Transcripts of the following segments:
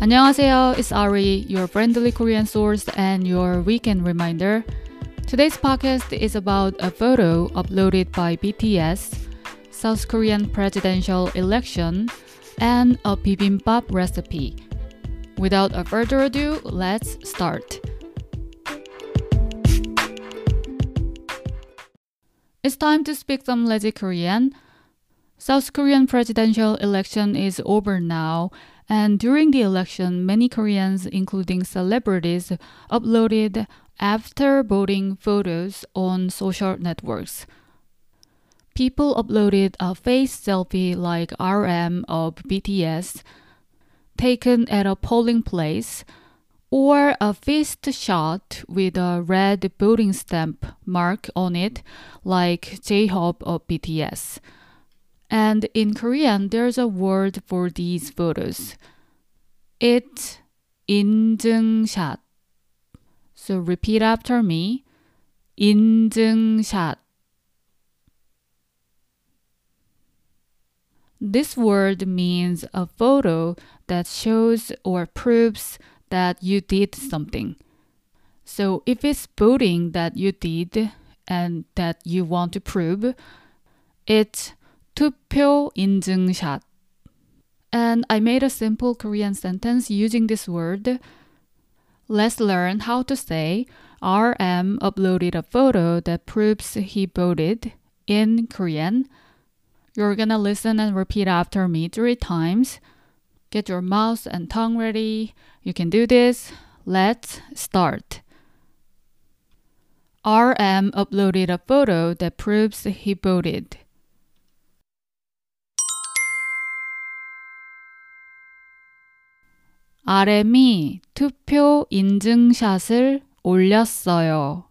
안녕하세요, it's Ari, your friendly Korean source and your weekend reminder. Today's podcast is about a photo uploaded by BTS, South Korean presidential election, and a bibimbap recipe. Without a further ado, let's start. It's time to speak some lazy Korean. South Korean presidential election is over now, and during the election, many Koreans, including celebrities, uploaded after voting photos on social networks. People uploaded a face selfie like RM of BTS taken at a polling place or a fist shot with a red voting stamp mark on it like J-Hope of BTS. And in Korean, there's a word for these photos. It's 인증샷. So repeat after me. 인증샷. This word means a photo that shows or proves that you did something. So if it's voting that you did and that you want to prove, it's 투표 인증샷. And I made a simple Korean sentence using this word. Let's learn how to say RM uploaded a photo that proves he voted in Korean. You're gonna listen and repeat after me three times. Get your mouth and tongue ready. You can do this. Let's start. RM uploaded a photo that proves he voted. RM이 투표 인증샷을 올렸어요.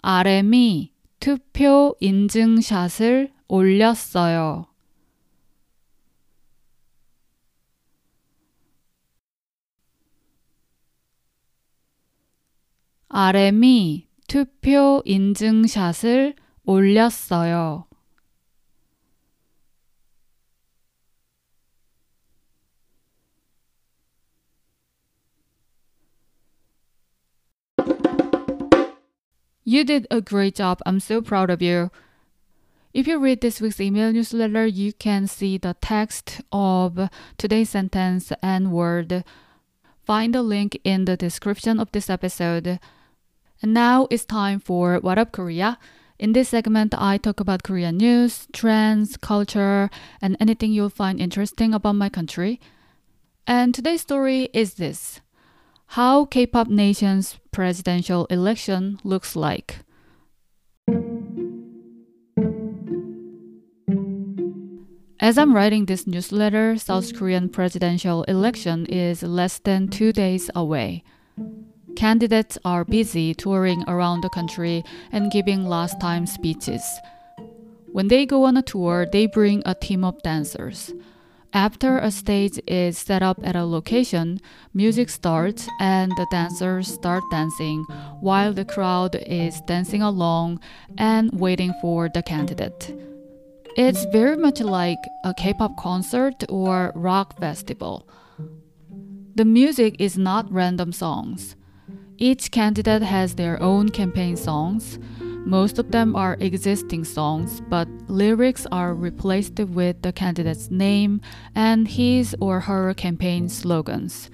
RM이 투표 인증샷을 올렸어요. RM이 투표 인증샷을 올렸어요. You did a great job. I'm so proud of you. If you read this week's email newsletter, you can see the text of today's sentence and word. Find the link in the description of this episode. And now it's time for What Up Korea. In this segment, I talk about Korean news, trends, culture, and anything you'll find interesting about my country. And today's story is this how K-pop nation's presidential election looks like. As I'm writing this newsletter, South Korean presidential election is less than 2 days away. Candidates are busy touring around the country and giving last time speeches. When they go on a tour, they bring a team of dancers. After a stage is set up at a location, music starts and the dancers start dancing while the crowd is dancing along and waiting for the candidate. It's very much like a K pop concert or rock festival. The music is not random songs. Each candidate has their own campaign songs, most of them are existing songs, but lyrics are replaced with the candidate's name and his or her campaign slogans.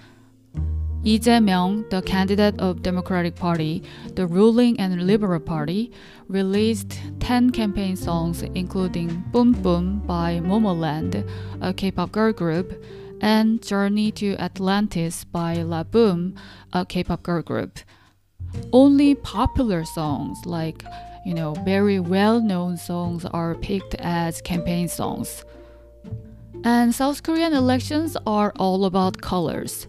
Lee Jae-myung, the candidate of Democratic Party, the ruling and Liberal Party, released 10 campaign songs including Boom Boom by Momoland, a K-pop girl group, and Journey to Atlantis by Laboum, a K-pop girl group. Only popular songs, like, you know, very well known songs, are picked as campaign songs. And South Korean elections are all about colors.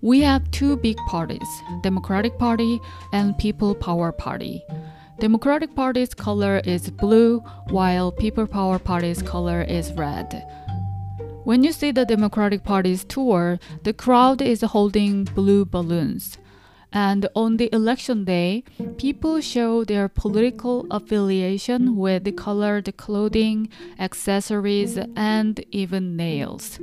We have two big parties Democratic Party and People Power Party. Democratic Party's color is blue, while People Power Party's color is red. When you see the Democratic Party's tour, the crowd is holding blue balloons. And on the election day, people show their political affiliation with colored clothing, accessories, and even nails.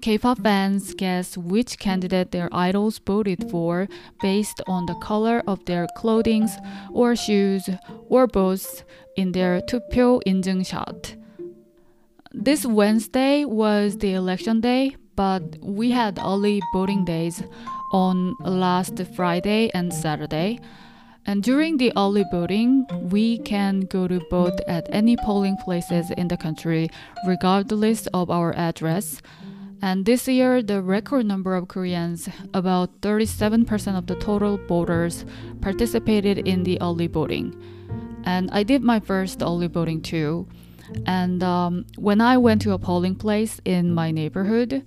K-pop fans guess which candidate their idols voted for based on the color of their clothing or shoes or both in their 투표 인증샷. This Wednesday was the election day, but we had early voting days on last Friday and Saturday. And during the early voting, we can go to vote at any polling places in the country, regardless of our address. And this year, the record number of Koreans, about 37% of the total voters, participated in the early voting. And I did my first early voting too. And um, when I went to a polling place in my neighborhood,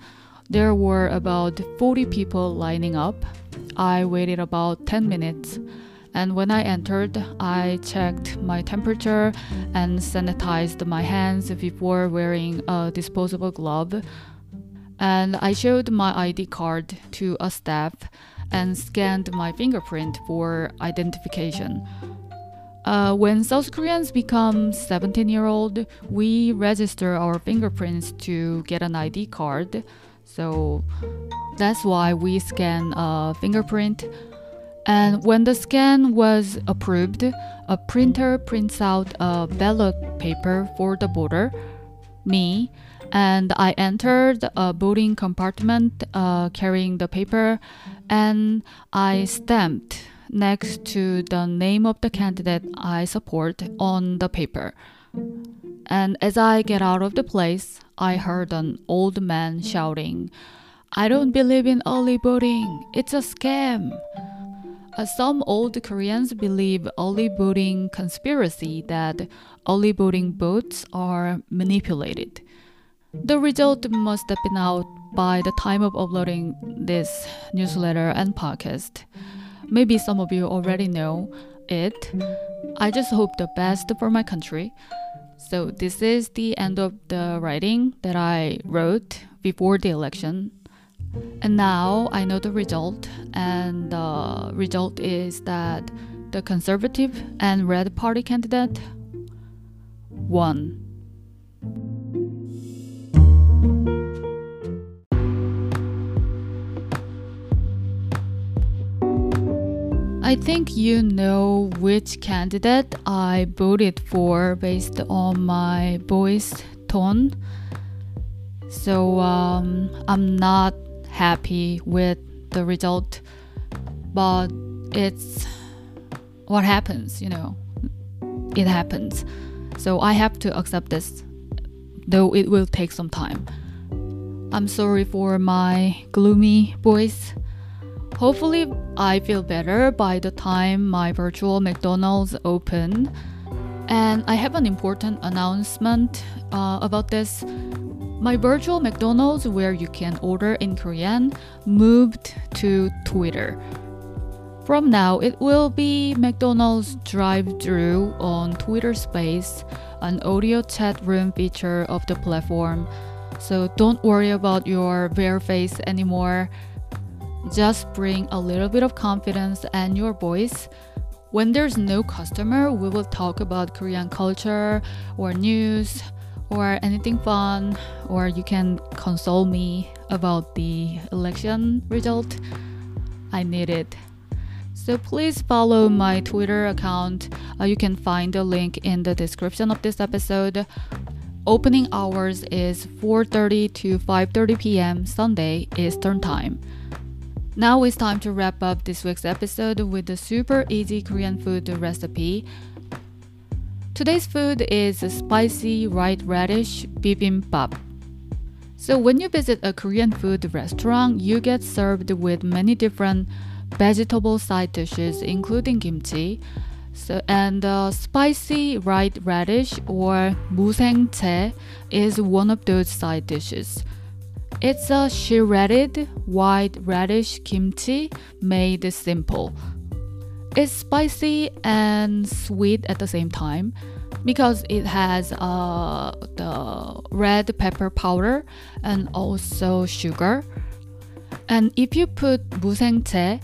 there were about 40 people lining up. I waited about 10 minutes. And when I entered, I checked my temperature and sanitized my hands before wearing a disposable glove. And I showed my ID card to a staff and scanned my fingerprint for identification. Uh, when South Koreans become 17 year old, we register our fingerprints to get an ID card. So that's why we scan a fingerprint. And when the scan was approved, a printer prints out a ballot paper for the voter, me, and I entered a voting compartment uh, carrying the paper and I stamped next to the name of the candidate I support on the paper. And as I get out of the place, I heard an old man shouting, I don't believe in early voting, it's a scam. Uh, some old Koreans believe early voting conspiracy that early voting votes are manipulated. The result must have been out by the time of uploading this newsletter and podcast. Maybe some of you already know it. I just hope the best for my country. So, this is the end of the writing that I wrote before the election. And now I know the result, and the result is that the Conservative and Red Party candidate won. I think you know which candidate I voted for based on my voice tone. So um, I'm not happy with the result, but it's what happens, you know. It happens. So I have to accept this, though it will take some time. I'm sorry for my gloomy voice. Hopefully, I feel better by the time my virtual McDonald's open. And I have an important announcement uh, about this. My virtual McDonald's, where you can order in Korean, moved to Twitter. From now, it will be McDonald's drive through on Twitter Space, an audio chat room feature of the platform. So don't worry about your bare face anymore. Just bring a little bit of confidence and your voice. When there's no customer, we will talk about Korean culture or news or anything fun, or you can console me about the election result. I need it. So please follow my Twitter account. Uh, you can find the link in the description of this episode. Opening hours is 4:30 to 5:30 p.m. Sunday Eastern Time. Now it's time to wrap up this week's episode with a super easy Korean food recipe. Today's food is spicy white radish bibimbap. So when you visit a Korean food restaurant, you get served with many different vegetable side dishes, including kimchi. So, and uh, spicy white radish or musaengchae is one of those side dishes. It's a shredded white radish kimchi made simple. It's spicy and sweet at the same time because it has uh, the red pepper powder and also sugar. And if you put musaengchae,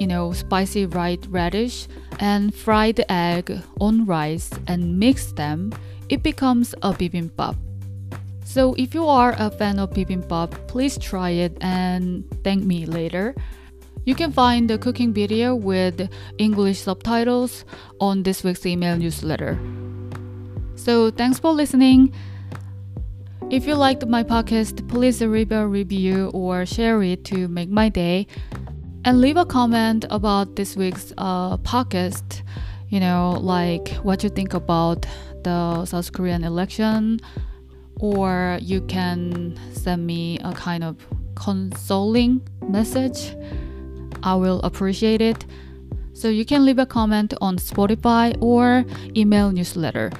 you know, spicy white radish and fried egg on rice and mix them, it becomes a bibimbap. So if you are a fan of bibimbap, please try it and thank me later. You can find the cooking video with English subtitles on this week's email newsletter. So thanks for listening. If you liked my podcast, please leave a review or share it to make my day. And leave a comment about this week's uh, podcast. You know, like what you think about the South Korean election, or you can send me a kind of consoling message. I will appreciate it. So you can leave a comment on Spotify or email newsletter.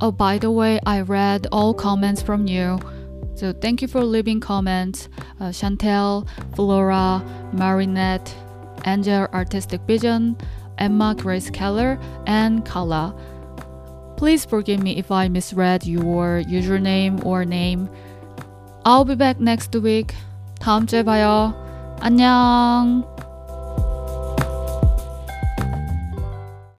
Oh, by the way, I read all comments from you. So thank you for leaving comments. Uh, Chantel, Flora, Marinette, Angel Artistic Vision, Emma Grace Keller, and Kala. Please forgive me if I misread your username or name. I'll be back next week. 다음 주에 봐요. 안녕.